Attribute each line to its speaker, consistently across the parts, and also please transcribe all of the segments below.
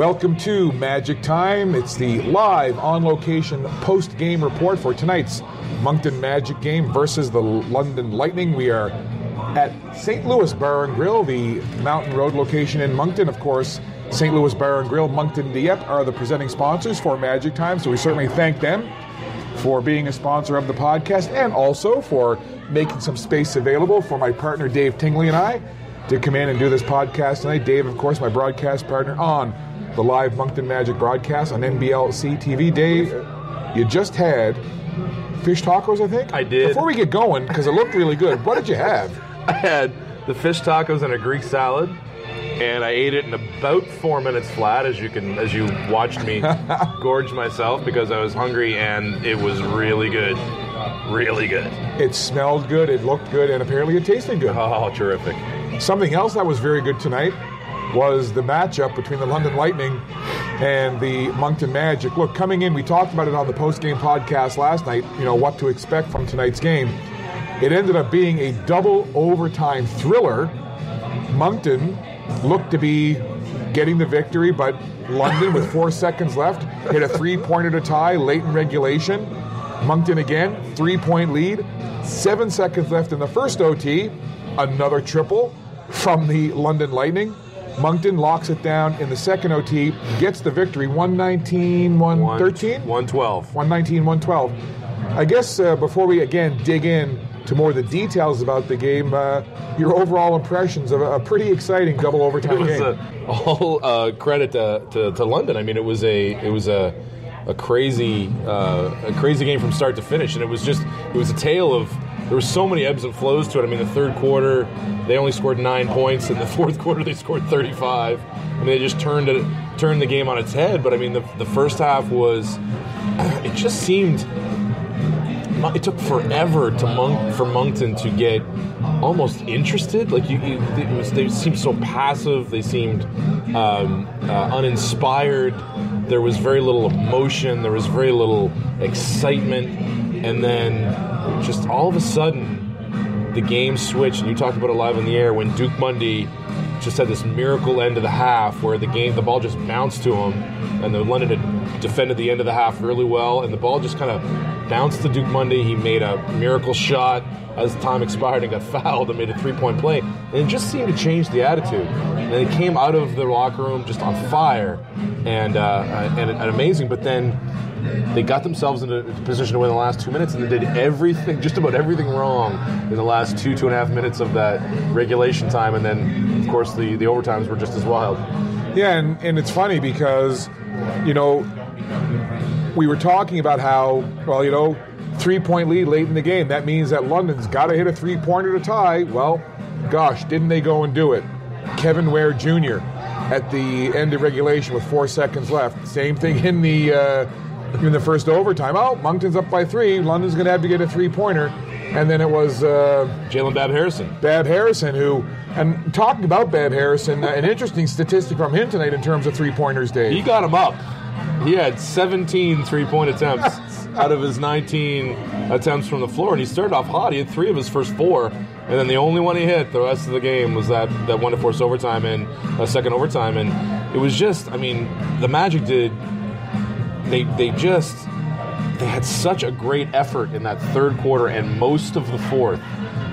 Speaker 1: Welcome to Magic Time. It's the live on location post game report for tonight's Moncton Magic game versus the London Lightning. We are at St. Louis Bar and Grill, the Mountain Road location in Moncton. Of course, St. Louis Bar and Grill, Moncton Dieppe are the presenting sponsors for Magic Time, so we certainly thank them for being a sponsor of the podcast and also for making some space available for my partner Dave Tingley and I to come in and do this podcast tonight. Dave, of course, my broadcast partner on the live Moncton Magic broadcast on NBLC TV. Dave, you just had fish tacos, I think?
Speaker 2: I did.
Speaker 1: Before we get going, because it looked really good, what did you have?
Speaker 2: I had the fish tacos and a Greek salad, and I ate it in about four minutes flat, as you can as you watched me gorge myself because I was hungry, and it was really good, really good.
Speaker 1: It smelled good, it looked good, and apparently it tasted good.
Speaker 2: Oh, terrific!
Speaker 1: Something else that was very good tonight was the matchup between the London Lightning and the Moncton Magic. Look, coming in, we talked about it on the post-game podcast last night. You know what to expect from tonight's game. It ended up being a double overtime thriller. Moncton looked to be getting the victory, but London, with four seconds left, hit a three-pointer to tie late in regulation. Moncton again, three-point lead. Seven seconds left in the first OT. Another triple from the London Lightning. Moncton locks it down in the second OT, gets the victory 119 113?
Speaker 2: 112.
Speaker 1: 119 112. I guess uh, before we again dig in to more of the details about the game, uh, your overall impressions of a, a pretty exciting double overtime game.
Speaker 2: a, all uh, credit to, to, to London. I mean, it was a it was a a crazy uh, a crazy game from start to finish, and it was just it was a tale of there were so many ebbs and flows to it. I mean, the third quarter they only scored nine points, and the fourth quarter they scored 35. I mean, they just turned it turned the game on its head. But I mean, the the first half was it just seemed it took forever to Monk, for Moncton to get almost interested. Like you, you was, they seemed so passive. They seemed um, uh, uninspired. There was very little emotion. There was very little excitement, and then just all of a sudden, the game switched. And you talked about it live on the air when Duke Mundy just had this miracle end of the half where the game, the ball just bounced to him, and the London had defended the end of the half really well, and the ball just kind of bounced to Duke Mundy. He made a miracle shot as time expired and got fouled and made a three point play. And it just seemed to change the attitude. And they came out of the locker room just on fire and, uh, and, and amazing. But then they got themselves in a position to win the last two minutes and they did everything, just about everything wrong in the last two, two and a half minutes of that regulation time. And then, of course, the, the overtimes were just as wild.
Speaker 1: Yeah, and, and it's funny because, you know, we were talking about how, well, you know, three point lead late in the game. That means that London's got to hit a three pointer to tie. Well, gosh, didn't they go and do it? Kevin Ware Jr. at the end of regulation with four seconds left. Same thing in the uh, in the first overtime. Oh, Moncton's up by three. London's going to have to get a three pointer. And then it was uh,
Speaker 2: Jalen Bab Harrison.
Speaker 1: Bab Harrison, who, and talking about Bab Harrison, uh, an interesting statistic from him tonight in terms of three pointers, Dave.
Speaker 2: He got him up. He had 17 three point attempts out of his 19 attempts from the floor, and he started off hot. He had three of his first four, and then the only one he hit the rest of the game was that, that one to force overtime and a second overtime. And it was just, I mean, the Magic did, they, they just, they had such a great effort in that third quarter and most of the fourth,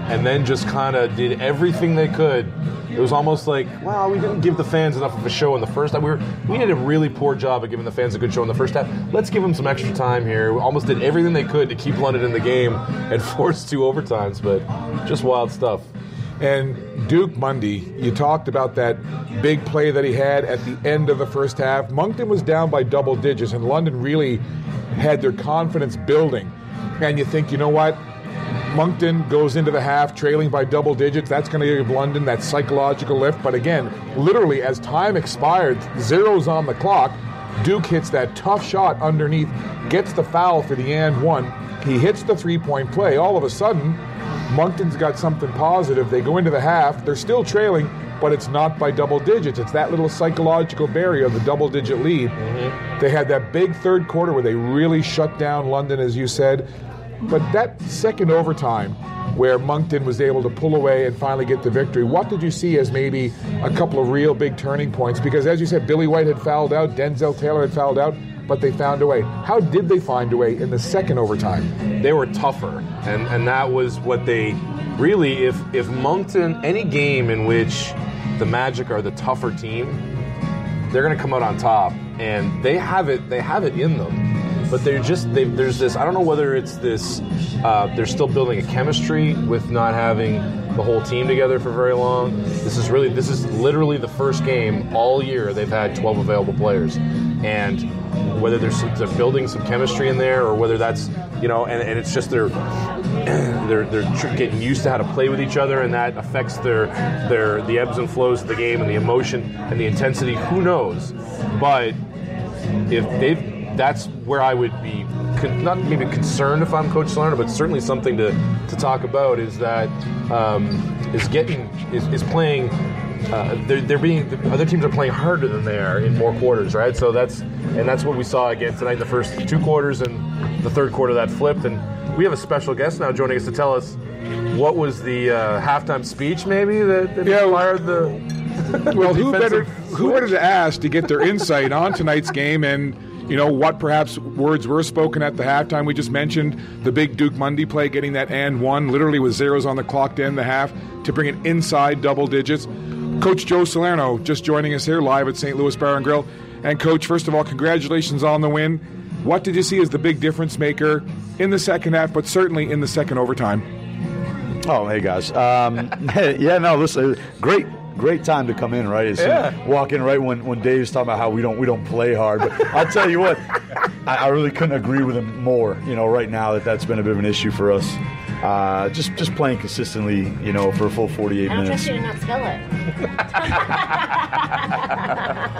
Speaker 2: and then just kind of did everything they could. It was almost like, wow, we didn't give the fans enough of a show in the first half. We, were, we did a really poor job of giving the fans a good show in the first half. Let's give them some extra time here. We almost did everything they could to keep London in the game and force two overtimes, but just wild stuff.
Speaker 1: And Duke Mundy, you talked about that big play that he had at the end of the first half. Moncton was down by double digits, and London really had their confidence building. And you think, you know what? Moncton goes into the half trailing by double digits. That's going to give London that psychological lift. But again, literally, as time expired, zeros on the clock, Duke hits that tough shot underneath, gets the foul for the and one. He hits the three point play. All of a sudden, Moncton's got something positive. They go into the half. They're still trailing, but it's not by double digits. It's that little psychological barrier the double digit lead. Mm-hmm. They had that big third quarter where they really shut down London, as you said. But that second overtime, where Moncton was able to pull away and finally get the victory. What did you see as maybe a couple of real big turning points? Because as you said, Billy White had fouled out, Denzel Taylor had fouled out, but they found a way. How did they find a way in the second overtime?
Speaker 2: They were tougher, and and that was what they really. If if Moncton, any game in which the Magic are the tougher team, they're going to come out on top, and they have it. They have it in them but they're just they, there's this. I don't know whether it's this. Uh, they're still building a chemistry with not having the whole team together for very long. This is really this is literally the first game all year they've had 12 available players, and whether there's they're building some chemistry in there or whether that's you know and, and it's just they're they're they're getting used to how to play with each other and that affects their their the ebbs and flows of the game and the emotion and the intensity who knows but if they've that's where I would be con- not maybe concerned if I'm Coach Salerno, but certainly something to, to talk about is that um, is getting is, is playing. Uh, they're, they're being the other teams are playing harder than they are in more quarters, right? So that's and that's what we saw again tonight in the first two quarters and the third quarter that flipped. And we have a special guest now joining us to tell us what was the uh, halftime speech, maybe that, that yeah, inspired the.
Speaker 1: Well, who better who better to ask to get their insight on tonight's game and you know, what perhaps words were spoken at the halftime. We just mentioned the big Duke Mundy play, getting that and one, literally with zeros on the clock to end the half to bring it inside double digits. Coach Joe Salerno just joining us here live at St. Louis Bar and Grill. And, Coach, first of all, congratulations on the win. What did you see as the big difference maker in the second half, but certainly in the second overtime?
Speaker 3: Oh, hey, guys. Um, yeah, no, listen, great great time to come in, right? It's yeah. walk in right when, when Dave's talking about how we don't we don't play hard. But I'll tell you what, I, I, really couldn't agree with him more. You know, right now that that's been a bit of an issue for us. Uh, just just playing consistently, you know, for a full 48
Speaker 4: I don't
Speaker 3: minutes.
Speaker 4: trust you to not spill
Speaker 1: it.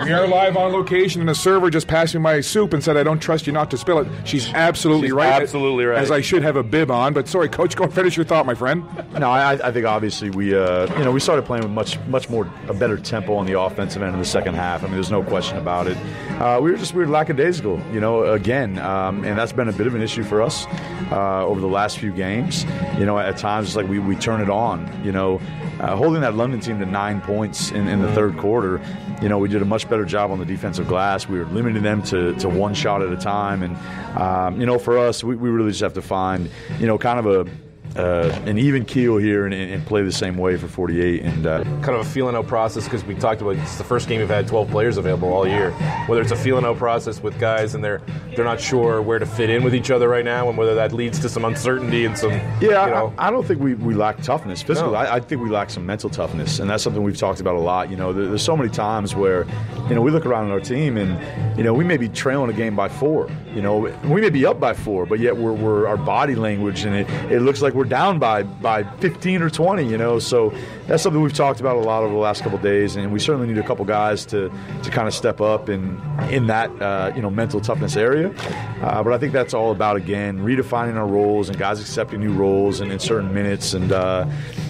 Speaker 1: we are live on location, and a server just passed me my soup and said, "I don't trust you not to spill it." She's absolutely
Speaker 2: She's
Speaker 1: right.
Speaker 2: Absolutely right.
Speaker 1: As I should have a bib on, but sorry, Coach, go and finish your thought, my friend.
Speaker 3: No, I, I think obviously we, uh, you know, we started playing with much much more a better tempo on the offensive end in the second half. I mean, there's no question about it. Uh, we were just we were lackadaisical, you know, again, um, and that's been a bit of an issue for us uh, over the last few games. You know, at times it's like we, we turn it on. You know, uh, holding that London team to nine points in, in the third quarter, you know, we did a much better job on the defensive glass. We were limiting them to, to one shot at a time. And, um, you know, for us, we, we really just have to find, you know, kind of a uh, an even keel here and, and, play the same way for 48. And uh,
Speaker 2: kind of a feeling out process because we talked about it's the first game we've had 12 players available all year. Whether it's a feeling out process with guys and they're they're not sure where to fit in with each other right now, and whether that leads to some uncertainty and some.
Speaker 3: Yeah,
Speaker 2: you know.
Speaker 3: I, I, don't think we, we lack toughness physically. No. I, I, think we lack some mental toughness, and that's something we've talked about a lot. You know, there, there's so many times where you know we look around at our team and you know we may be trailing a game by four. You know, we may be up by four, but yet we're, we're our body language and it, it looks like we're down by by 15 or 20. You know, so that's something we've talked about a lot over the last couple days, and we certainly need a couple guys to to kind of step up in in that uh, you know mental toughness area. Uh, but I think that's all about again redefining our roles and guys accepting new roles and in certain minutes. And uh,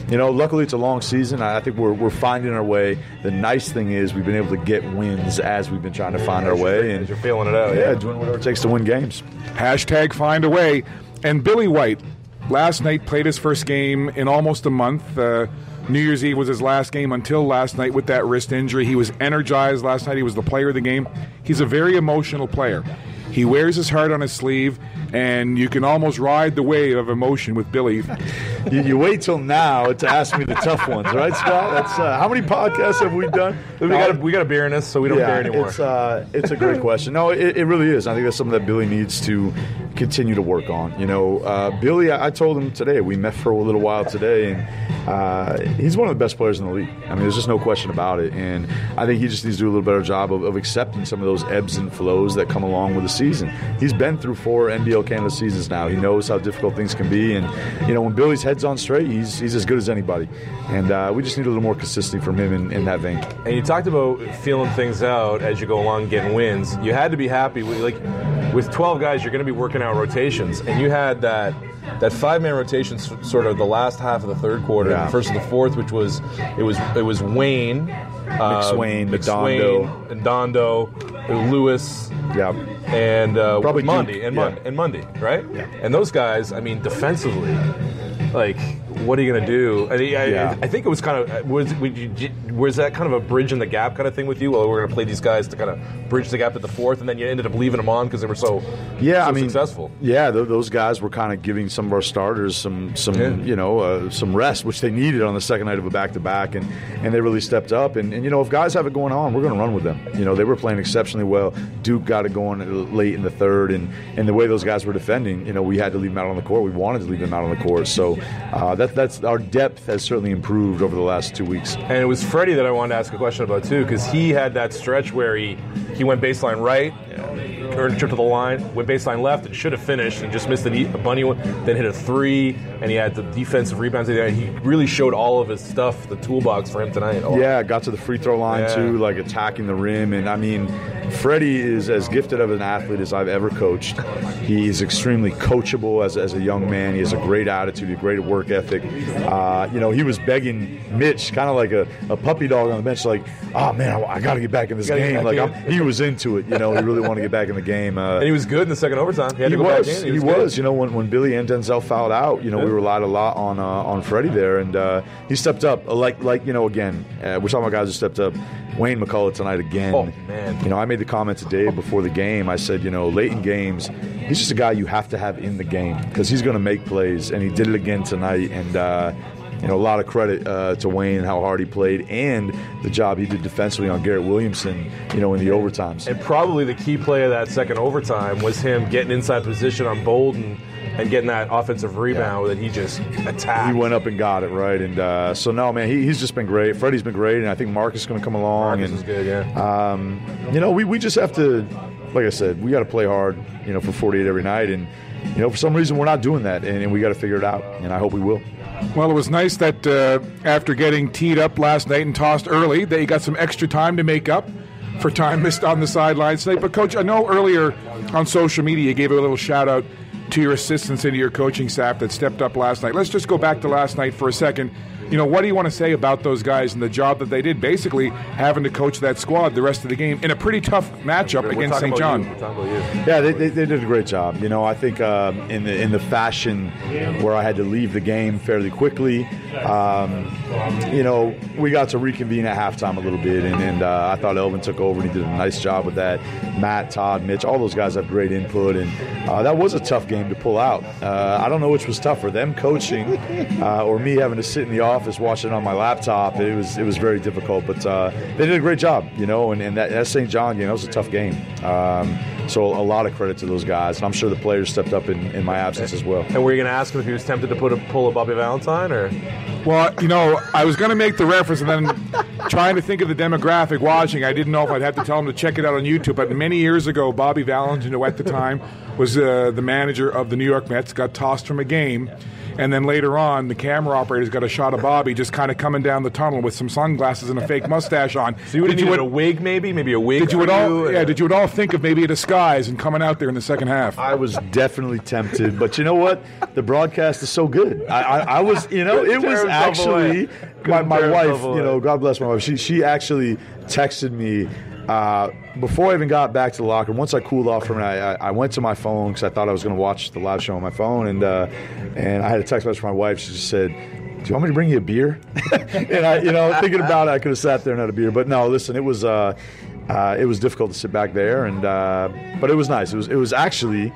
Speaker 3: you know, luckily it's a long season. I think we're we're finding our way. The nice thing is we've been able to get wins as we've been trying to find our way, and
Speaker 2: you're feeling it out.
Speaker 3: Yeah, yeah, doing whatever it takes to win games.
Speaker 1: Hashtag find a way. And Billy White last night played his first game in almost a month. Uh, New Year's Eve was his last game until last night with that wrist injury. He was energized last night. He was the player of the game. He's a very emotional player. He wears his heart on his sleeve, and you can almost ride the wave of emotion with Billy.
Speaker 3: you, you, wait till now to ask me the tough ones, right, Scott? That's uh, how many podcasts have we done?
Speaker 2: We got a, we got a beer in us, so we don't
Speaker 3: yeah,
Speaker 2: care anymore.
Speaker 3: It's uh, it's a great question. No, it, it, really is. I think that's something that Billy needs to continue to work on. You know, uh, Billy, I, I, told him today. We met for a little while today, and uh, he's one of the best players in the league. I mean, there's just no question about it. And I think he just needs to do a little better job of, of accepting some of those ebbs and flows that come along with the season. He's been through four NBL Canada seasons now. He knows how difficult things can be, and you know when Billy's head's on straight, he's he's as good as anybody. And uh, we just need a little more consistency from him in, in, that vein.
Speaker 2: And you talked about feeling things out as you go along, getting wins. You had to be happy. With, like with 12 guys, you're going to be working out rotations, and you had that that five man rotation, sort of the last half of the third quarter, yeah. the first of the fourth, which was it was it was Wayne,
Speaker 3: McSwain, uh, McDondo,
Speaker 2: and Dondo, Lewis.
Speaker 3: Yeah
Speaker 2: and uh,
Speaker 3: Probably Mundy
Speaker 2: and,
Speaker 3: yeah.
Speaker 2: And Mundy, right? And those guys, I mean, defensively, like, what are you going to do? I, I,
Speaker 3: Yeah.
Speaker 2: I think it was kind of was you, was that kind of a bridge in the gap kind of thing with you? Well, we're going to play these guys to kind of bridge the gap at the fourth, and then you ended up leaving them on because they were so
Speaker 3: Yeah,
Speaker 2: so
Speaker 3: I mean,
Speaker 2: successful.
Speaker 3: Yeah, th- those guys were kind of giving some of our starters some, some,
Speaker 2: Yeah.
Speaker 3: you know, uh, some rest, which they needed on the second night of a back-to-back, and and they really stepped up. And, and you know, if guys have it going on, we're going to run with them. You know, they were playing exceptionally well. Duke got it going late in the third, and and the way those guys were defending, you know, we had to leave them out on the court. We wanted to leave them out on the court. So uh, that that's our depth has certainly improved over the last two weeks.
Speaker 2: And it was Freddie that I wanted to ask a question about too, because he had that stretch where he he went baseline right, earned a trip to the line, went baseline left, and should have finished, and just missed a, a bunny one. Then hit a three, and he had the defensive rebounds. And he really showed all of his stuff, the toolbox for him tonight. Oh,
Speaker 3: Yeah, got to the free throw line
Speaker 2: Yeah.
Speaker 3: too, like attacking the rim. And I mean, Freddie is as gifted of an athlete as I've ever coached. He is extremely coachable as, as a young man. He has a great attitude, a great work ethic. Uh, you know, he was begging Mitch, kind of like a, a puppy dog on the bench, like, oh man, I, I got to get back in this game. Like. I'm, he was into it. You know, he really wanted to get back in the game. Uh,
Speaker 2: And he was good in the second overtime. He had
Speaker 3: he
Speaker 2: to go
Speaker 3: was.
Speaker 2: back in.
Speaker 3: He,
Speaker 2: good.
Speaker 3: was. You know, when, when Billy and Denzel fouled out, you know, we relied a lot on uh, on Freddie there, and uh, he stepped up. Like like you know, again, uh, we're talking about guys who stepped up. Wayne McCullough tonight again.
Speaker 2: Oh, man.
Speaker 3: You know, I made the comment today before the game. I said, you know, late in games, he's just a guy you have to have in the game because he's going to make plays, and he did it again tonight. And uh, you know, a lot of credit uh, to Wayne how hard he played and the job he did defensively on Garrett Williamson. You know, in the overtimes.
Speaker 2: And probably the key play of that second overtime was him getting inside position on Bolden and getting that offensive rebound that he just attacked.
Speaker 3: He went up and got it right, and uh, so no, man, he, he's just been great. Freddie's been great, and I think Marcus is going to come along.
Speaker 2: Marcus
Speaker 3: and
Speaker 2: is good, yeah.
Speaker 3: um, you know, we, we just have to, like I said, we got to play hard, you know, for 48 every night, and you know, for some reason we're not doing that, and, and we got to figure it out, and I hope we will.
Speaker 1: Well, it was nice that uh, after getting teed up last night and tossed early, that you got some extra time to make up for time missed on the sidelines tonight. But, Coach, I know earlier on social media you gave a little shout out to your assistants and to your coaching staff that stepped up last night. Let's just go back to last night for a second. You know, what do you want to say about those guys and the job that they did, basically having to coach that squad the rest of the game in a pretty tough matchup
Speaker 2: We're
Speaker 1: against St. John?
Speaker 2: you. We're talking about you.
Speaker 3: Yeah, they, they, they did a great job. You know, I think um, in the in the fashion where I had to leave the game fairly quickly, um, you know, we got to reconvene at halftime a little bit, and, and uh, I thought Elvin took over and he did a nice job with that. Matt, Todd, Mitch, all those guys have great input, and uh, that was a tough game to pull out. Uh, I don't know which was tougher, them coaching uh, or me having to sit in the office watching it on my laptop. It was it was very difficult, but uh, they did a great job, you know. And, and that, that St. John game, you know, that was a tough game. Um, so a lot of credit to those guys, and I'm sure the players stepped up in, in my absence as well.
Speaker 2: And were you going to ask him if he was tempted to put a pull a Bobby Valentine or?
Speaker 1: Well, you know, I was going to make the reference and then trying to think of the demographic watching, I didn't know if I'd have to tell him to check it out on YouTube. But many years ago, Bobby Valentine, who at the time was uh, the manager of the New York Mets, got tossed from a game. And then later on, the camera operator's got a shot of Bobby just kind of coming down the tunnel with some sunglasses and a fake mustache on.
Speaker 2: So you would have
Speaker 1: did you
Speaker 2: needed
Speaker 1: at,
Speaker 2: a wig, maybe, maybe a wig.
Speaker 1: did you at
Speaker 2: for
Speaker 1: all?
Speaker 2: and
Speaker 1: Yeah.
Speaker 2: a-
Speaker 1: Did you at all think of maybe a disguise and coming out there in the second half?
Speaker 3: I was definitely tempted, but you know what? The broadcast is so good. I, I, I was, you know, it was actually my, my wife. You know. God bless my wife. She she actually texted me. Uh, before I even got back to the locker room, once I cooled off from it, I, I, went to my phone because I thought I was going to watch the live show on my phone, and uh, and I had a text message from my wife. She just said, "Do you want me to bring you a beer?" and I, you know, thinking about it, I could have sat there and had a beer, but no. Listen, it was uh, uh, it was difficult to sit back there, and uh, but it was nice. It was it was actually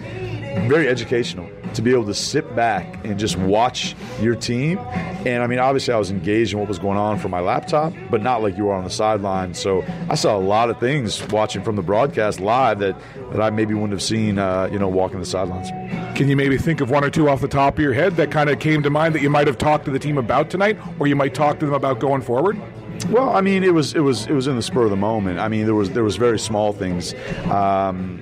Speaker 3: very educational to be able to sit back and just watch your team. And I mean, obviously, I was engaged in what was going on from my laptop, but not like you were on the sideline. So I saw a lot of things watching from the broadcast live that, that I maybe wouldn't have seen, uh, you know, walking the sidelines.
Speaker 1: Can you maybe think of one or two off the top of your head that kind of came to mind that you might have talked to the team about tonight, or you might talk to them about going forward?
Speaker 3: Well, I mean, it was it was it was in the spur of the moment. I mean, there was there was very small things. Um,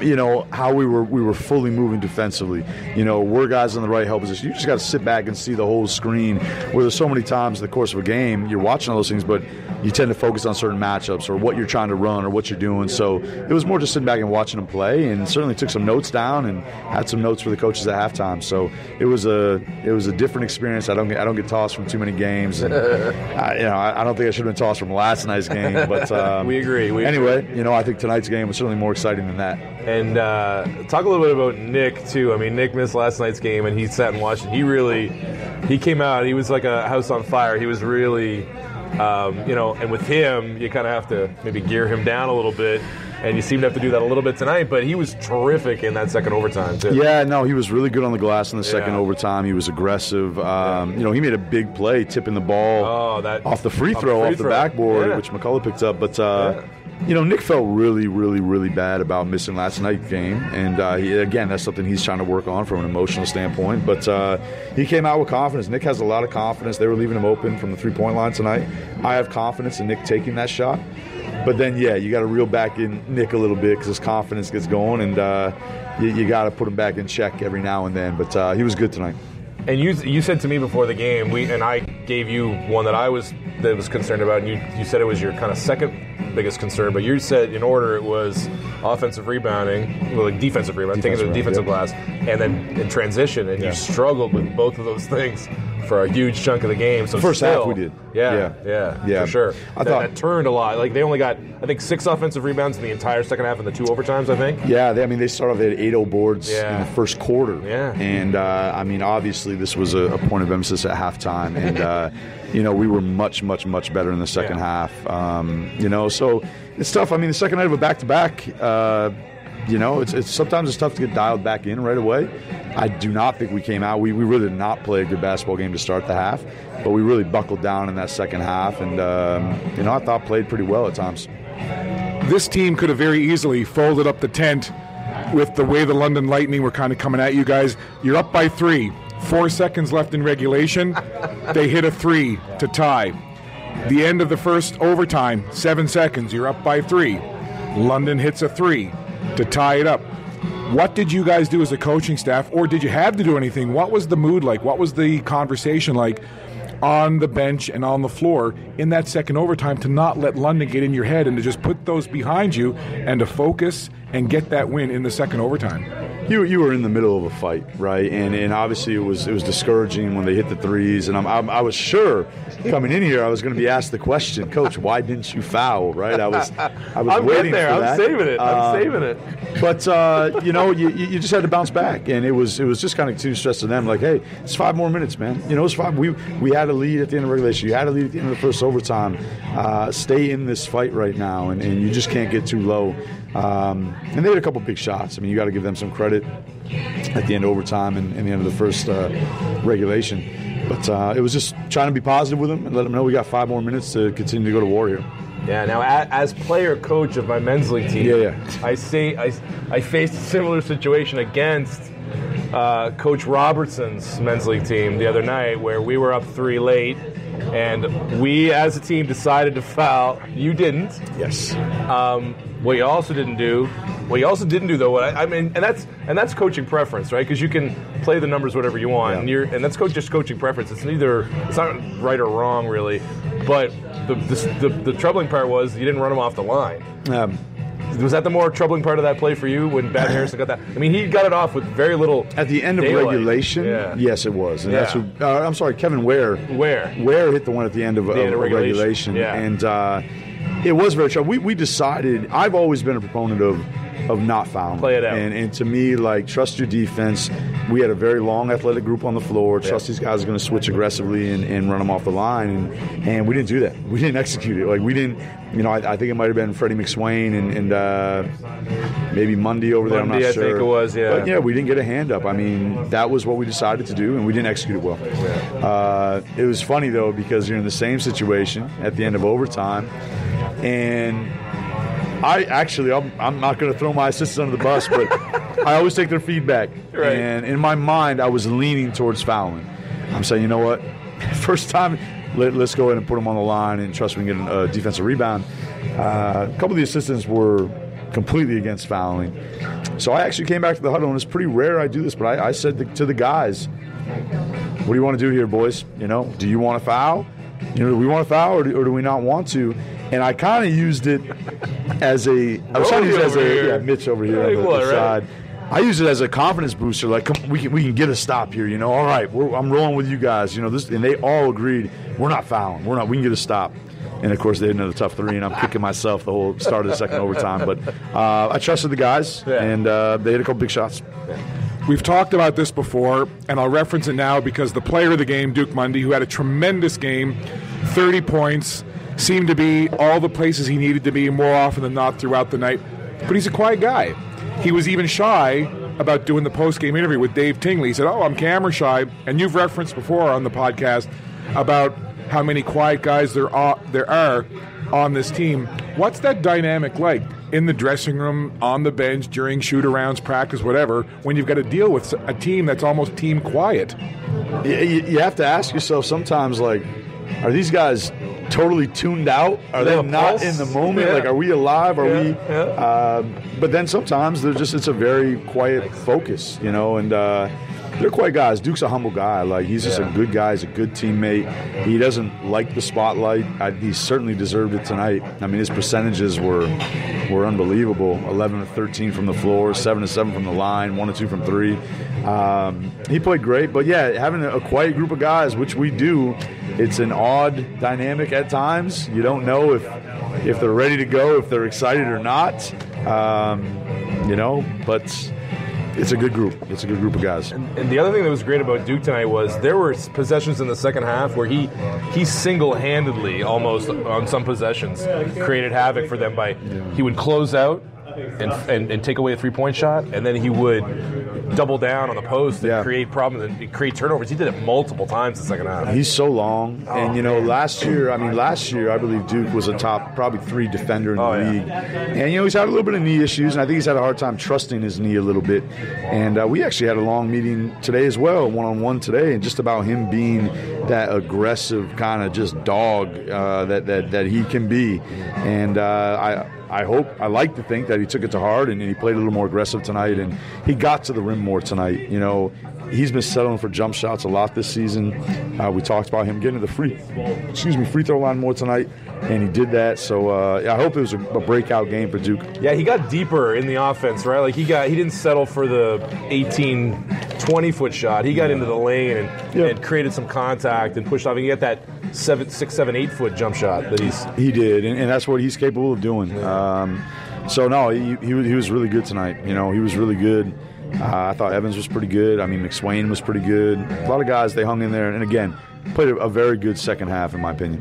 Speaker 3: you know how we were we were fully moving defensively. You know, we're guys in the right help position. You just got to sit back and see the whole screen. Where there's so many times in the course of a game, you're watching all those things, but you tend to focus on certain matchups or what you're trying to run or what you're doing. So it was more just sitting back and watching them play, and certainly took some notes down and had some notes for the coaches at halftime. So it was a it was a different experience. I don't get I don't get tossed from too many games, and, uh, know, I, I don't think I should have been tossed from last night's game, but um,
Speaker 2: We agree, we
Speaker 3: anyway, you know, I think tonight's game was certainly more exciting than that.
Speaker 2: And uh, talk a little bit about Nick too. I mean, Nick missed last night's game, and he sat and watched. And he really, he came out. He was like a house on fire. He was really, um, you know. And with him, you kind of have to maybe gear him down a little bit. And you seem to have to do that a little bit tonight. But he was terrific in that second overtime too.
Speaker 3: Yeah, no, he was really good on the glass in the second
Speaker 2: Yeah.
Speaker 3: overtime. He was aggressive. Um, You know, he made a big play, tipping the ball
Speaker 2: Oh, that
Speaker 3: off the free
Speaker 2: off
Speaker 3: throw,
Speaker 2: free
Speaker 3: off the backboard,
Speaker 2: Yeah.
Speaker 3: which McCullough picked up. But uh, you know, Nick felt really, really, really bad about missing last night's game, and uh, he, again, that's something he's trying to work on from an emotional standpoint. But uh, he came out with confidence. Nick has a lot of confidence. They were leaving him open from the three-point line tonight. I have confidence in Nick taking that shot. But then, yeah, you got to reel back in Nick a little bit because his confidence gets going, and uh, you, you got to put him back in check every now and then. But uh, he was good tonight.
Speaker 2: And you you said to me before the game, we and I gave you one that I was that was concerned about, and you you said it was your kind of second biggest concern, but you said in order it was offensive rebounding, well, like defensive rebounding, taking the
Speaker 3: Defensive
Speaker 2: glass, and then in transition, and
Speaker 3: Yeah.
Speaker 2: you struggled with both of those things for a huge chunk of the game. So
Speaker 3: First half we did.
Speaker 2: yeah,
Speaker 3: Yeah.
Speaker 2: yeah,
Speaker 3: Yeah.
Speaker 2: for sure.
Speaker 3: I
Speaker 2: that,
Speaker 3: thought-
Speaker 2: that turned a lot. Like they only got I think six offensive rebounds in the entire second half and the two overtimes. I think.
Speaker 3: Yeah, they, I mean, they started off, they had 8 boards
Speaker 2: Yeah.
Speaker 3: in the first quarter.
Speaker 2: Yeah.
Speaker 3: And, uh, I mean, obviously, this was a, a point of emphasis at halftime. And, uh, you know, we were much, much, much better in the second
Speaker 2: Yeah.
Speaker 3: half. Um, you know, so it's tough. I mean, the second night of a back to back, you know, it's, it's sometimes it's tough to get dialed back in right away. I do not think we came out. We, we really did not play a good basketball game to start the half, but we really buckled down in that second half. And, um, you know, I thought played pretty well at times.
Speaker 1: this team could have very easily folded up the tent with the way the London Lightning were kind of coming at you guys. You're up by three, four seconds left in regulation. they hit a three to tie. The end of the first overtime, seven seconds. You're up by three. London hits a three to tie it up. What did you guys do as a coaching staff, or did you have to do anything? What was the mood like? What was the conversation like on the bench and on the floor in that second overtime to not let London get in your head and to just put those behind you and to focus and get that win in the second overtime?
Speaker 3: You, you were in the middle of a fight, right? And and obviously it was it was discouraging when they hit the threes. And I'm, I'm, I was sure coming in here I was going to be asked the question, Coach, why didn't you foul? Right? I was I was
Speaker 2: I'm
Speaker 3: waiting
Speaker 2: there.
Speaker 3: for
Speaker 2: I'm
Speaker 3: that.
Speaker 2: saving it. I'm
Speaker 3: Uh,
Speaker 2: saving it.
Speaker 3: But uh, you know, you, you you just had to bounce back, and it was it was just kind of too stress to them. Like, hey, it's five more minutes, man. You know, it's five. We we had a lead at the end of regulation. You had a lead at the end of the first overtime. Uh, stay in this fight right now, and, and you just can't get too low. Um, and they had a couple big shots. I mean, you got to give them some credit at the end of overtime and, and the end of the first uh, regulation. But uh, it was just trying to be positive with them and let them know we got five more minutes to continue to go to war here.
Speaker 2: Yeah. Now, as player coach of my men's league team,
Speaker 3: Yeah, yeah.
Speaker 2: I see. I, I faced a similar situation against uh, Coach Robertson's men's league team the other night, where we were up three late, and we as a team decided to foul. You didn't.
Speaker 3: Yes.
Speaker 2: Um, what you also didn't do, what you also didn't do though, what I, I mean, and that's and that's coaching preference, right? Because you can play the numbers whatever you want,
Speaker 3: Yeah.
Speaker 2: and you're and that's coach, just coaching preference. It's neither it's not right or wrong really, but the the, the, the troubling part was you didn't run him off the line.
Speaker 3: Um,
Speaker 2: Was that the more troubling part of that play for you when Bab Harrison got that? I mean, he got it off with very little.
Speaker 3: At the end of
Speaker 2: daylight.
Speaker 3: regulation,
Speaker 2: Yeah.
Speaker 3: yes, it was, and
Speaker 2: Yeah.
Speaker 3: that's who. Uh, I'm sorry, Kevin Ware.
Speaker 2: Ware.
Speaker 3: Ware hit the one at the end of, of,
Speaker 2: end
Speaker 3: of
Speaker 2: regulation,
Speaker 3: regulation,
Speaker 2: yeah.
Speaker 3: and uh, it was very trouble. We, we decided. I've always been a proponent of of not fouling.
Speaker 2: Play it out.
Speaker 3: And, and to me, like trust your defense. We had a very long athletic group on the floor. Trust these guys are going to switch aggressively and, and run them off the line, and and we didn't do that. We didn't execute it. Like we didn't. You know, I, I think it might have been Freddie McSwain and, and uh, maybe Mundy over there. I'm
Speaker 2: Mundy,
Speaker 3: not
Speaker 2: I
Speaker 3: sure.
Speaker 2: think it was, yeah.
Speaker 3: But yeah, we didn't get a hand up. I mean, that was what we decided to do, and we didn't execute it well. Uh, it was funny though because you're in the same situation at the end of overtime, and I actually I'm, I'm not going to throw my assistants under the bus, but I always take their feedback.
Speaker 2: Right.
Speaker 3: And in my mind, I was leaning towards fouling. I'm saying, you know what? First time, let, us go ahead and put them on the line and trust we can get a defensive rebound. Uh, a couple of the assistants were completely against fouling. So I actually came back to the huddle, and it's pretty rare I do this, but I, I said to, to the guys, what do you want to do here, boys? You know, do you want to foul? You know, do we want to foul or do, or do we not want to? And I kind of used it as a. I was trying to use it as
Speaker 2: Over
Speaker 3: a
Speaker 2: here.
Speaker 3: yeah, Mitch over here
Speaker 2: Like
Speaker 3: on the,
Speaker 2: what,
Speaker 3: the
Speaker 2: right?
Speaker 3: side. I use it as a confidence booster. Like, come, we can we can get a stop here. You know, all right, I'm rolling with you guys. You know, this, and they all agreed we're not fouling. We're not. We can get a stop. And of course, they had another tough three, and I'm kicking myself the whole start of the second overtime. But uh, I trusted the guys,
Speaker 2: Yeah.
Speaker 3: and uh, they had a couple big shots.
Speaker 1: We've talked about this before, and I'll reference it now because the player of the game, Duke Mundy, who had a tremendous game, 30 points, seemed to be all the places he needed to be more often than not throughout the night. But he's a quiet guy. He was even shy about doing the post game interview with Dave Tingley. He said, Oh, I'm camera shy. And you've referenced before on the podcast about how many quiet guys there are, there are on this team. What's that dynamic like in the dressing room, on the bench, during shoot arounds, practice, whatever, when you've got to deal with a team that's almost team quiet?
Speaker 3: You, you you have to ask yourself sometimes, like, are these guys totally tuned out? Are
Speaker 2: They
Speaker 3: they
Speaker 2: have a
Speaker 3: not
Speaker 2: pulse?
Speaker 3: in the moment?
Speaker 2: Yeah.
Speaker 3: Like, are we alive? Are
Speaker 2: Yeah,
Speaker 3: we?
Speaker 2: yeah.
Speaker 3: Uh, but then sometimes there's just it's a very quiet focus, you know, and. Uh, they're quiet guys. Duke's a humble guy. Like he's just
Speaker 2: Yeah.
Speaker 3: a good guy. He's a good teammate. He doesn't like the spotlight. I, he certainly deserved it tonight. I mean, his percentages were were unbelievable. 11 to 13 from the floor, 7 to 7 from the line, 1 to 2 from 3. Um, he played great, but yeah, having a, a quiet group of guys, which we do, it's an odd dynamic at times. You don't know if if they're ready to go, if they're excited or not. Um, you know, but it's a good group. It's a good group of guys.
Speaker 2: And the other thing that was great about Duke tonight was there were possessions in the second half where he he single-handedly almost on some possessions created havoc for them by he would close out and, and, and take away a three-point shot and then he would double down on the post and
Speaker 3: Yeah.
Speaker 2: create problems and create turnovers. He did it multiple times in the second half.
Speaker 3: He's so long, and you know, last year, I mean, last year, I believe Duke was a top, probably three defender in the
Speaker 2: Oh, yeah.
Speaker 3: league, and you know, he's had a little bit of knee issues, and I think he's had a hard time trusting his knee a little bit. And uh, we actually had a long meeting today as well, one on one today, and just about him being that aggressive kind of just dog uh, that that that he can be, and uh, I. I hope, I like to think that he took it to heart and he played a little more aggressive tonight and he got to the rim more tonight. You know, he's been settling for jump shots a lot this season. Uh, we talked about him getting to the free, excuse me, free throw line more tonight, and he did that. So uh, yeah, I hope it was a, a breakout game for Duke.
Speaker 2: Yeah, he got deeper in the offense, right? Like he got he didn't settle for the 18, 20 foot shot. He got into the lane and,
Speaker 3: Yeah.
Speaker 2: and created some contact and pushed off. And he got that seven, six, seven, eight foot jump shot that he's
Speaker 3: He did, and, and that's what he's capable of doing. Um, so no, he, he he was really good tonight. You know, he was really good. Uh, I thought Evans was pretty good. I mean, McSwain was pretty good. A lot of guys they hung in there, and again, played a, very good second half in my opinion.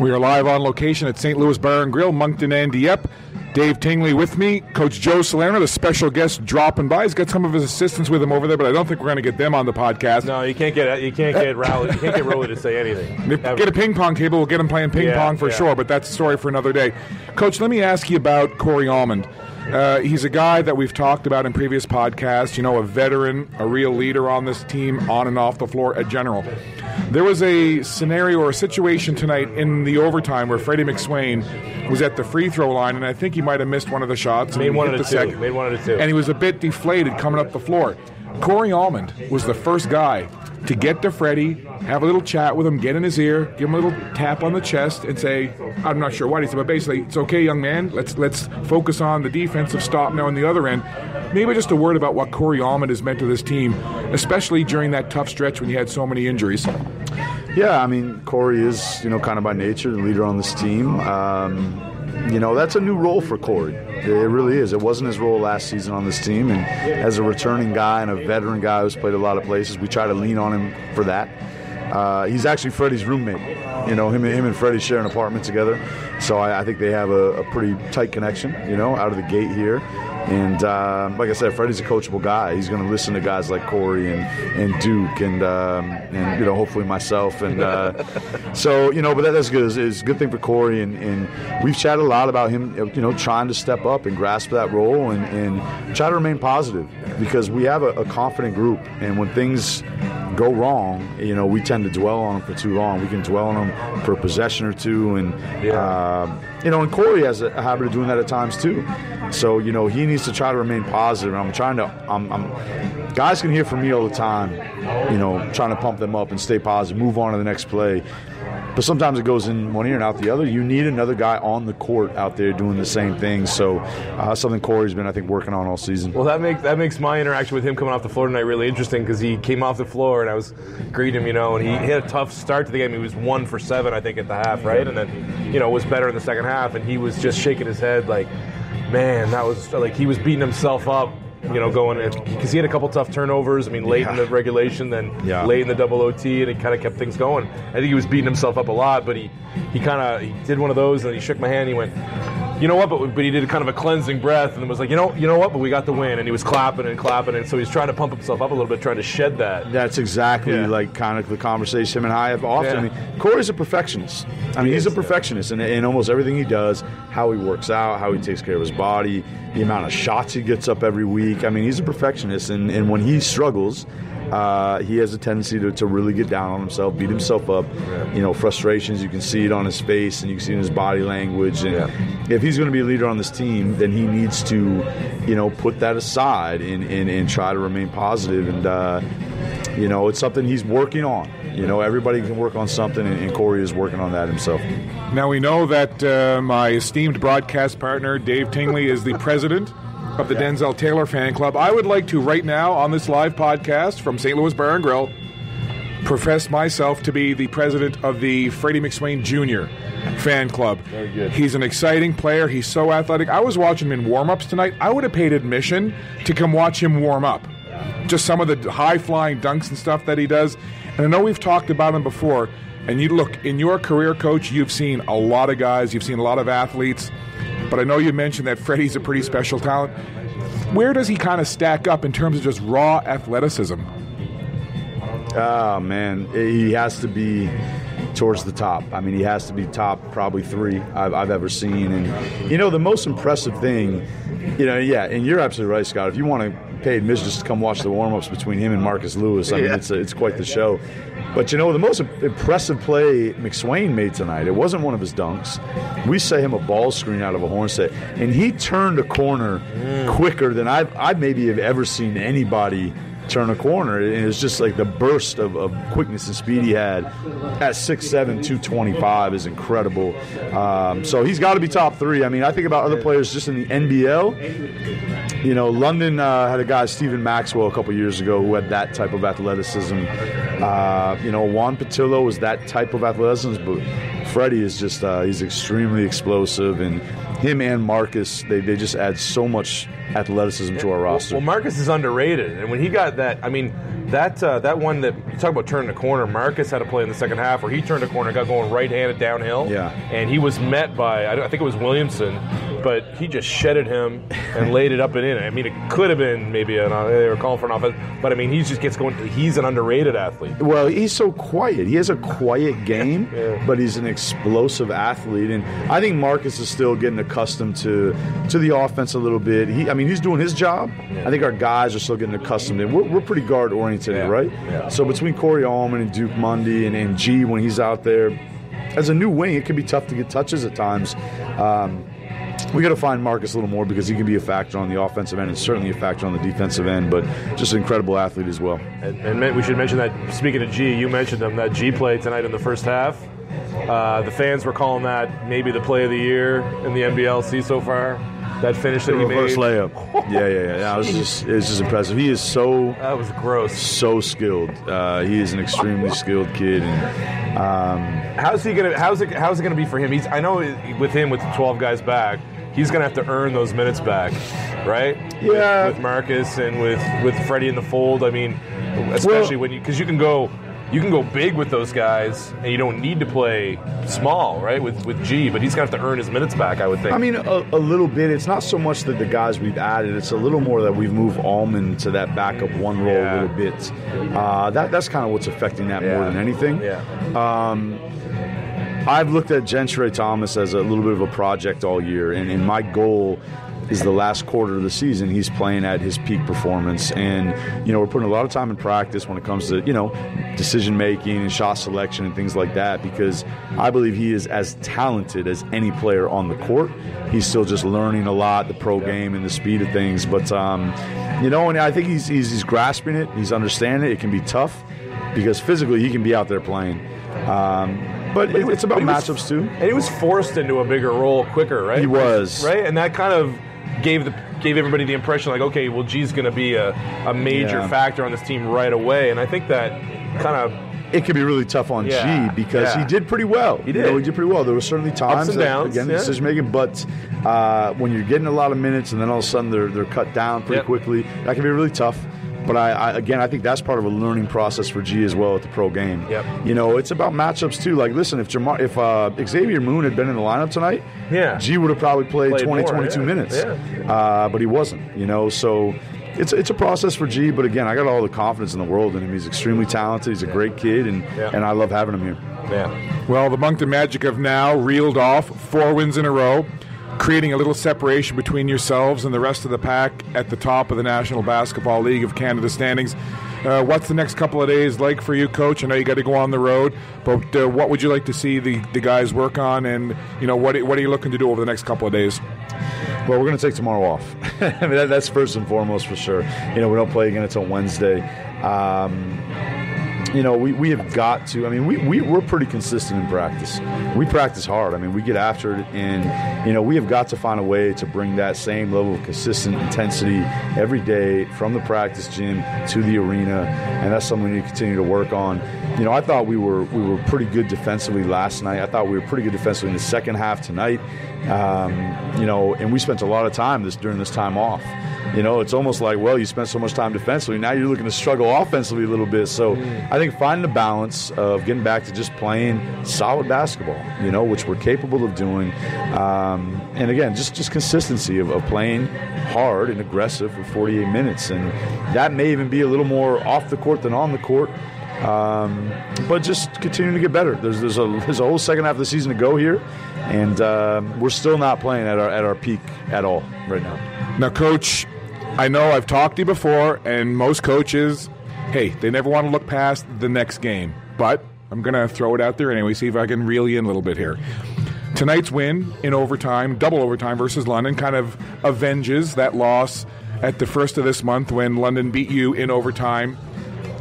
Speaker 1: We are live on location at St. Louis Bar and Grill, Moncton and Dieppe. Dave Tingley with me, Coach Joe Salerno, the special guest dropping by. He's got some of his assistants with him over there, but I don't think we're going to get them on the podcast.
Speaker 2: no. You can't get you can't get Rowley. You can't get Rowley to say anything.
Speaker 1: Get a ping pong table, we'll get him playing ping
Speaker 2: Yeah,
Speaker 1: pong for
Speaker 2: yeah.
Speaker 1: sure, but that's a story for another day. Coach, let me ask you about Corey Allmond. Uh, he's a guy that we've talked about in previous podcasts, you know, a veteran, a real leader on this team, on and off the floor, a general. There was a scenario or a situation tonight in the overtime where Freddie McSwain was at the free throw line, and I think he might have missed one of the shots.
Speaker 2: Made
Speaker 1: and
Speaker 2: one of the
Speaker 1: the
Speaker 2: two.
Speaker 1: second.
Speaker 2: Made one of the two.
Speaker 1: And he was a bit deflated coming up the floor. Corey Allmond was the first guy to get to Freddie, have a little chat with him, get in his ear, give him a little tap on the chest, and say, "I'm not sure what he said, but basically, it's okay, young man. Let's let's focus on the defensive stop now on the other end." Maybe just a word about what Corey Allmond has meant to this team, especially during that tough stretch when he had so many injuries.
Speaker 3: Yeah, I mean, Corey is, you know, kind of by nature the leader on this team. Um, you know, that's a new role for Corey. It really is. It wasn't his role last season on this team. And as a returning guy and a veteran guy who's played a lot of places, we try to lean on him for that. Uh, he's actually Freddie's roommate. You know, him, him and Freddie share an apartment together. So I, I think they have a, a pretty tight connection, you know, out of the gate here. And uh, like I said, Freddie's a coachable guy. He's going to listen to guys like Corey and, and Duke and um, and you know hopefully myself. And uh, so you know, but that, that's good. It's, it's a good thing for Corey. And, and we've chatted a lot about him, you know, trying to step up and grasp that role and, and try to remain positive because we have a, a confident group. And when things go wrong, you know, we tend to dwell on them for too long. We can dwell on them for a possession or two, and uh, you know, and Corey has a habit of doing that at times too. So you know, he needs to try to remain positive. I'm trying to, I'm, I'm guys can hear from me all the time, you know, trying to pump them up and stay positive, move on to the next play. But sometimes it goes in one ear and out the other. You need another guy on the court out there doing the same thing. So uh, something Corey's been, I think, working on all season.
Speaker 2: Well, that makes that makes my interaction with him coming off the floor tonight really interesting because he came off the floor and I was greeting him, you know, and he had a tough start to the game. He was one for seven, I think, at the half, right? And then, you know, was better in the second half, and he was just shaking his head like, man, that was like he was beating himself up you know, going because he had a couple tough turnovers. I mean, late yeah. in the regulation, then yeah. late in the double OT, and he kind of kept things going. I think he was beating himself up a lot, but he he kind of he did one of those, and he shook my hand. And he went, you know what? But, but he did kind of a cleansing breath and was like, you know, you know what? But we got the win, and he was clapping and clapping, and so he's trying to pump himself up a little bit, trying to shed that.
Speaker 3: That's exactly yeah. like kind of the conversation him and I have often. Yeah. I mean, Corey's a perfectionist. I mean, he he's is, a perfectionist in, in almost everything he does. How he works out, how he takes care of his body, the amount of shots he gets up every week. I mean, he's a perfectionist, and, and when he struggles uh, he has a tendency to, to really get down on himself, beat himself up. Yeah. You know, frustrations, you can see it on his face and you can see it in his body language. And yeah. if he's going to be a leader on this team, then he needs to, you know, put that aside and, and, and try to remain positive. And, uh, you know, it's something he's working on. You know, everybody can work on something, and, and Corey is working on that himself.
Speaker 1: Now, we know that uh, my esteemed broadcast partner, Dave Tingley, is the president of the yeah. Denzel Taylor fan club. I would like to, right now, on this live podcast from St. Louis Bar and Grill, profess myself to be the president of the Freddie McSwain Jr. fan club.
Speaker 2: Very good.
Speaker 1: He's an exciting player. He's so athletic. I was watching him in warm ups tonight. I would have paid admission to come watch him warm up. Just some of the high flying dunks and stuff that he does. And I know we've talked about him before. And you look, in your career, coach, you've seen a lot of guys, you've seen a lot of athletes. But I know you mentioned that Freddie's a pretty special talent. Where does he kind of stack up in terms of just raw athleticism?
Speaker 3: Oh man, he has to be towards the top. I mean, he has to be top probably three I've, I've, ever seen. And you know, the most impressive thing, you know, yeah, and you're absolutely right, Scott. If you want to pay admission just to come watch the warm-ups between him and Marcus Lewis, I mean, yeah. it's a, it's quite the show. But you know, the most impressive play McSwain made tonight, it wasn't one of his dunks. We say him a ball screen out of a horn set, and he turned a corner mm. quicker than I've, I maybe have ever seen anybody turn a corner. And it's just like the burst of, of quickness and speed he had at 6'7, 225 is incredible. Um, so he's got to be top three. I mean, I think about other players just in the NBL. You know, London uh, had a guy, Stephen Maxwell, a couple years ago who had that type of athleticism. Uh, you know, Juan Pattillo was that type of athleticism, but Freddie is just, uh, he's extremely explosive and him and Marcus, they, they just add so much athleticism to our roster.
Speaker 2: Well, Marcus is underrated, and when he got that, I mean, that uh, that one that you talk about turning the corner, Marcus had a play in the second half where he turned a corner, got going right-handed downhill,
Speaker 3: yeah,
Speaker 2: and he was met by I think it was Williamson, but he just shedded him and laid it up and in. I mean, it could have been maybe an, uh, they were calling for an offense, but I mean, he just gets going. He's an underrated athlete.
Speaker 3: Well, he's so quiet. He has a quiet game, yeah. but he's an explosive athlete, and I think Marcus is still getting accustomed to to the offense a little bit. He, I mean, he's doing his job. Yeah. I think our guys are still getting accustomed. And we're, we're pretty guard oriented, yeah. right? So between Corey Allmond and Duke Mundy and, and G when he's out there, as a new wing, it can be tough to get touches at times. Um, we got to find Marcus a little more because he can be a factor on the offensive end and certainly a factor on the defensive end, but just an incredible athlete as well.
Speaker 2: And, and we should mention that, speaking of G, you mentioned him, that G play tonight in the first half. Uh, the fans were calling that maybe the play of the year in the NBLC so far that finish that
Speaker 3: the
Speaker 2: he
Speaker 3: reverse
Speaker 2: made.
Speaker 3: layup. yeah, yeah, yeah. That was just it's just impressive. He is so
Speaker 2: that was gross.
Speaker 3: So skilled. Uh, he is an extremely skilled kid. And um,
Speaker 2: how's he gonna? How's it? How's it gonna be for him? He's. I know with him with the 12 guys back. He's gonna have to earn those minutes back, right?
Speaker 3: Yeah.
Speaker 2: With, with Marcus and with with Freddie in the fold. I mean, especially well, when you because you can go you can go big with those guys, and you don't need to play small, right? With with G, but he's gonna have to earn his minutes back, I would think.
Speaker 3: I mean, a, a little bit. It's not so much that the guys we've added; it's a little more that we've moved Allmond to that backup one role yeah. a little bit. Uh, that that's kind of what's affecting that yeah. more than anything.
Speaker 2: Yeah.
Speaker 3: Um, I've looked at Gentry Thomas as a little bit of a project all year, and, and my goal is the last quarter of the season he's playing at his peak performance. And you know we're putting a lot of time in practice when it comes to you know decision making and shot selection and things like that because I believe he is as talented as any player on the court. He's still just learning a lot the pro game and the speed of things. But um, you know and I think he's, he's, he's grasping it. He's understanding it. It can be tough because physically he can be out there playing. Um, but it, it's about
Speaker 2: But he was-
Speaker 3: matchups too.
Speaker 2: And he was forced into a bigger role quicker, right?
Speaker 3: He was.
Speaker 2: right, and that kind of gave the gave everybody the impression like, okay, well, G's going to be a, a major
Speaker 3: Yeah.
Speaker 2: factor on this team right away, and I think that kind of
Speaker 3: It could be really tough on
Speaker 2: Yeah,
Speaker 3: G because
Speaker 2: yeah.
Speaker 3: he did pretty well.
Speaker 2: He
Speaker 3: You
Speaker 2: did.
Speaker 3: know, he did pretty well. There were certainly times
Speaker 2: and
Speaker 3: that,
Speaker 2: downs,
Speaker 3: again
Speaker 2: yeah.
Speaker 3: decision making, but uh, when you're getting a lot of minutes and then all of a sudden they're they're cut down pretty
Speaker 2: Yep.
Speaker 3: quickly, that can be really tough. But I, I again, I think that's part of a learning process for G as well at the pro game.
Speaker 2: Yep.
Speaker 3: You know, it's about matchups too. Like, listen, if Jamar, if uh, Xavier Moon had been in the lineup tonight,
Speaker 2: Yeah.
Speaker 3: G would have probably played,
Speaker 2: Played
Speaker 3: 20,
Speaker 2: more,
Speaker 3: 22
Speaker 2: yeah.
Speaker 3: minutes.
Speaker 2: Yeah.
Speaker 3: Uh, but he wasn't. You know, so. It's, it's a process for G, but again, I got all the confidence in the world in him. He's extremely talented. He's a great kid, and,
Speaker 2: Yeah.
Speaker 3: and I love having him here.
Speaker 2: yeah.
Speaker 1: Well, the Moncton Magic have now reeled off four wins in a row, creating a little separation between yourselves and the rest of the pack at the top of the National Basketball League of Canada standings. Uh, what's the next couple of days like for you, Coach? I know you got to go on the road, but uh, what would you like to see the, the guys work on, and you know what what are you looking to do over the next couple of days?
Speaker 3: Well, we're going to take tomorrow off. I mean, that, that's first and foremost for sure. You know, we don't play again until Wednesday. Um, you know, we, we have got to. I mean, we, we, we're pretty consistent in practice. We practice hard. I mean, we get after it, and, you know, we have got to find a way to bring that same level of consistent intensity every day from the practice gym to the arena, and that's something we need to continue to work on. You know, I thought we were we were pretty good defensively last night. I thought we were pretty good defensively in the second half tonight. Um, you know, and we spent a lot of time this during this time off. You know, it's almost like, well, you spent so much time defensively. Now you're looking to struggle offensively a little bit. So I think finding the balance of getting back to just playing solid basketball, you know, which we're capable of doing. Um, and again, just, just consistency of, of playing hard and aggressive for 48 minutes. And that may even be a little more off the court than on the court. Um, but just continuing to get better. There's, there's, a, there's a whole second half of the season to go here. And um, we're still not playing at our, at our peak at all right now.
Speaker 1: Now, Coach, I know I've talked to you before, and most coaches, hey, they never want to look past the next game. But I'm going to throw it out there anyway, see if I can reel you in a little bit here. Tonight's win in overtime, double overtime versus London, kind of avenges that loss at the first of this month when London beat you in overtime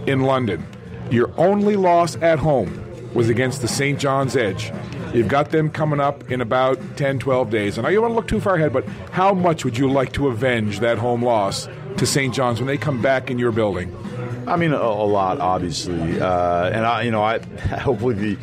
Speaker 1: in London. Your only loss at home was against the St. John's Edge. You've got them coming up in about 10, 12 days. And I don't want to look too far ahead, but how much would you like to avenge that home loss to St. John's when they come back in your building?
Speaker 3: I mean, a, a lot, obviously, uh, and I, you know, I hopefully the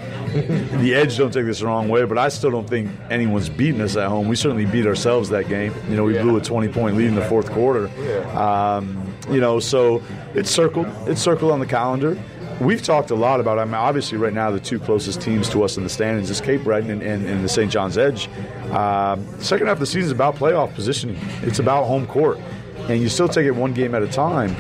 Speaker 3: the Edge don't take this the wrong way, but I still don't think anyone's beaten us at home. We certainly beat ourselves that game. You know, we blew a twenty point lead in the fourth quarter. Um, you know, so it's circled. It's circled on the calendar. We've talked a lot about. I mean, obviously, right now the two closest teams to us in the standings is Cape Breton and, and, and the St. John's Edge. Um, second half of the season is about playoff positioning. It's about home court, and you still take it one game at a time.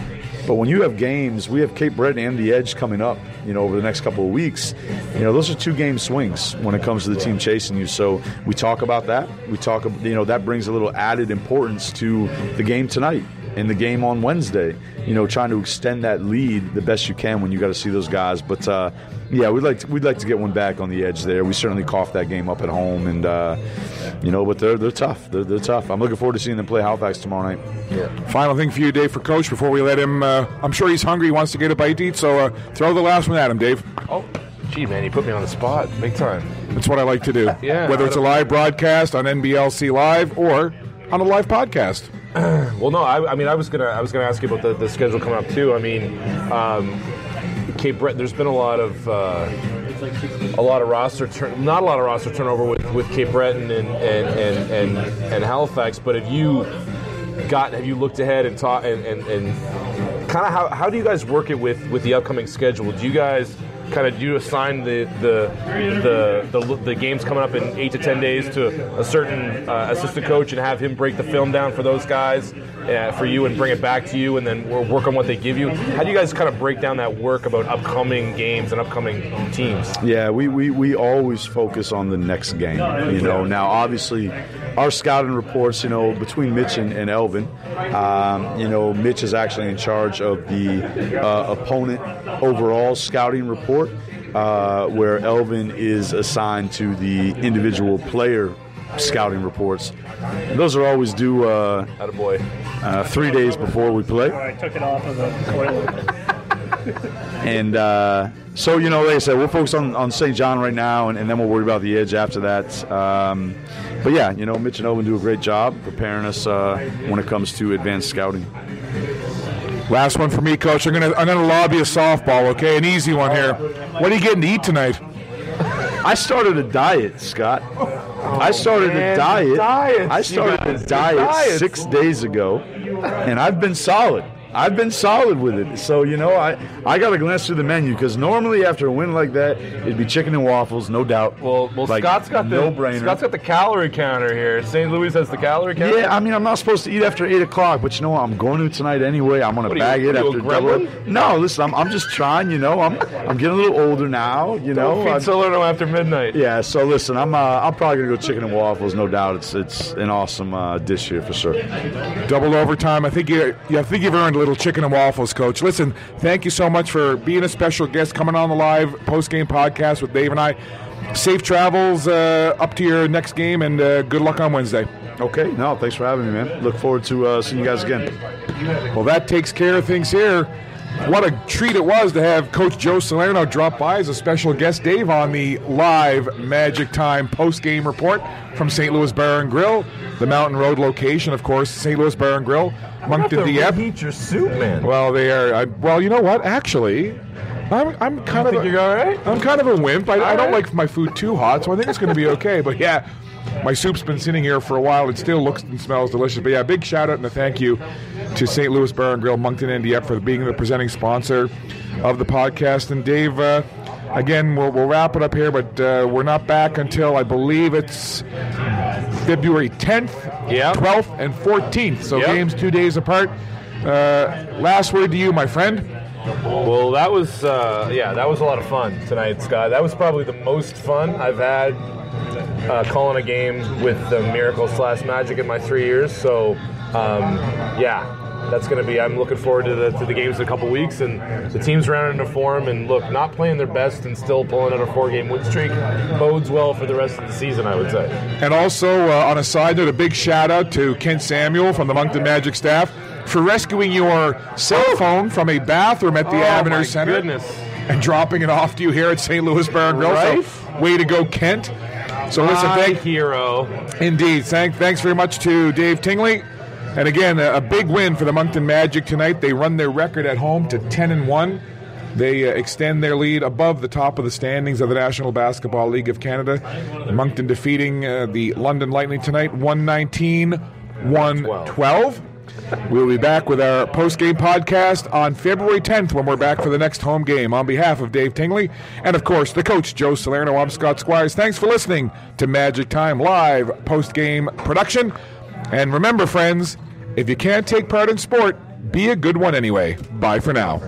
Speaker 3: But when you have games, we have Cape Breton and the Edge coming up, you know, over the next couple of weeks. You know, those are two game swings when it comes to the team chasing you. So we talk about that. We talk, you know, that brings a little added importance to the game tonight and the game on Wednesday. You know, trying to extend that lead the best you can when you got to see those guys. But uh, yeah, we'd like to, we'd like to get one back on the Edge there. We certainly coughed that game up at home, and uh, you know, but they're they're tough. They're, they're tough. I'm looking forward to seeing them play Halifax tomorrow night. Yeah.
Speaker 1: Final thing for you, Dave, for Coach, before we let him. Uh, I'm sure he's hungry, he wants to get a bite to eat, so uh, throw the last one at him, Dave.
Speaker 2: Oh, gee, man, you put me on the spot, big time.
Speaker 1: That's what I like to do.
Speaker 2: Yeah,
Speaker 1: Whether it's a live broadcast on NBLC Live or on a live podcast.
Speaker 2: Well, no, I, I mean, I was gonna, I was gonna ask you about the, the schedule coming up too. I mean, um, Cape Breton. There's been a lot of, uh, a lot of roster, turn, not a lot of roster turnover with, with Cape Breton and and, and and and Halifax. But have you got, have you looked ahead and taught and and, and kind of how, how do you guys work it with with the upcoming schedule? Do you guys kind of do you assign the the, the the the games coming up in eight to ten days to a certain uh, assistant coach and have him break the film down for those guys uh, for you and bring it back to you and then we'll work on what they give you? How do you guys kind of break down that work about upcoming games and upcoming teams?
Speaker 3: Yeah, we, we, we always focus on the next game. You know, now obviously our scouting reports, you know, between Mitch and, and Elvin, um, you know, Mitch is actually in charge of the uh, opponent overall scouting report, uh, where Elvin is assigned to the individual player scouting reports. Those are always due uh,
Speaker 2: Attaboy.
Speaker 3: Uh, three days before we play.
Speaker 4: I took it off of the toilet.
Speaker 3: and uh, so you know, like I said, we'll focus on, on St. John right now, and, and then we'll worry about the edge after that. Um, but yeah, you know, Mitch and Owen do a great job preparing us uh, when it comes to advanced scouting.
Speaker 1: Last one for me, Coach. I'm gonna I'm gonna lob you a softball, okay? An easy one here. What are you getting to eat tonight?
Speaker 3: I started a diet, Scott. I started
Speaker 2: man,
Speaker 3: a diet.
Speaker 2: diets,
Speaker 3: I started a diet six days ago, and I've been solid. I've been solid with it. So you know, I I got to glance through the menu because normally after a win like that, it'd be chicken and waffles, no doubt.
Speaker 2: Well, well,
Speaker 3: Like,
Speaker 2: Scott's got the
Speaker 3: no-brainer.
Speaker 2: Scott's got the calorie counter here. St. Louis has the calorie counter.
Speaker 3: Yeah, I mean, I'm not supposed to eat after eight o'clock, but you know what? I'm going to tonight anyway. I'm going to
Speaker 2: What are you-
Speaker 3: bag it
Speaker 2: what are you,
Speaker 3: after double.
Speaker 2: gremlin?
Speaker 3: No, listen, I'm, I'm just trying. You know, I'm I'm getting a little older now. You know,
Speaker 2: Don't feed
Speaker 3: I'm-
Speaker 2: Salerno after midnight.
Speaker 3: Yeah, so listen, I'm uh, I'm probably gonna go chicken and waffles, no doubt. It's it's an awesome uh, dish here for sure.
Speaker 1: Double overtime. I think you, you I think you've earned a little chicken and waffles, Coach. Listen, thank you so much for being a special guest, coming on the live post game podcast with Dave and I. Safe travels uh, up to your next game, and uh, good luck on Wednesday.
Speaker 3: Okay, no, thanks for having me, man. Look forward to uh, seeing you guys again.
Speaker 1: Well, that takes care of things here. What a treat it was to have Coach Joe Salerno drop by as a special guest, Dave, on the live Magic Time post game report from St. Louis Bar and Grill, the Mountain Road location, of course, St. Louis Bar and Grill, Moncton, Dieppe.
Speaker 2: Heat your soup, man.
Speaker 1: Well, they are. I, well, you know what? Actually, I'm, I'm kind of.
Speaker 2: think
Speaker 1: a,
Speaker 2: you're all right?
Speaker 1: I'm kind of a wimp. I, I don't
Speaker 2: right.
Speaker 1: like my food too hot, so I think it's going to be okay. But yeah, my soup's been sitting here for a while. It still looks and smells delicious. But yeah, big shout out and a thank you to St. Louis Bar and Grill, Moncton, Dieppe for being the presenting sponsor of the podcast. And Dave. Uh, Again, we'll, we'll wrap it up here, but uh, we're not back until I believe it's February 10th,
Speaker 2: Yeah.
Speaker 1: 12th, and 14th. So
Speaker 2: Yep.
Speaker 1: games two days apart. Uh, last word to you, my friend.
Speaker 2: Well, that was uh, yeah, that was a lot of fun tonight, Scott. That was probably the most fun I've had uh, calling a game with the Miracle slash Magic in my three years. So um, yeah. That's going to be. I'm looking forward to the to the games in a couple weeks, and the team's rounding into form. And look, not playing their best and still pulling out a four-game win streak bodes well for the rest of the season. I would say.
Speaker 1: And also, uh, on a side note, a big shout out to Kent Samuel from the Moncton Magic staff for rescuing your cell phone from a bathroom at the
Speaker 2: Oh,
Speaker 1: Avenir Center
Speaker 2: goodness.
Speaker 1: and dropping it off to you here at St. Louis Bar and Grill. So, way to go, Kent. So listen,
Speaker 2: My
Speaker 1: thank
Speaker 2: hero.
Speaker 1: Indeed. Thank, thanks very much to Dave Tingley. And again, a, a big win for the Moncton Magic tonight. They run their record at home to 10 and 1. They uh, extend their lead above the top of the standings of the National Basketball League of Canada. Moncton defeating uh, the London Lightning tonight 119 112. We'll be back with our post game podcast on February 10th when we're back for the next home game. On behalf of Dave Tingley and, of course, the coach, Joe Salerno, I'm Scott Squires. Thanks for listening to Magic Time Live post game production. And remember, friends, if you can't take part in sport, be a good one anyway. Bye for now.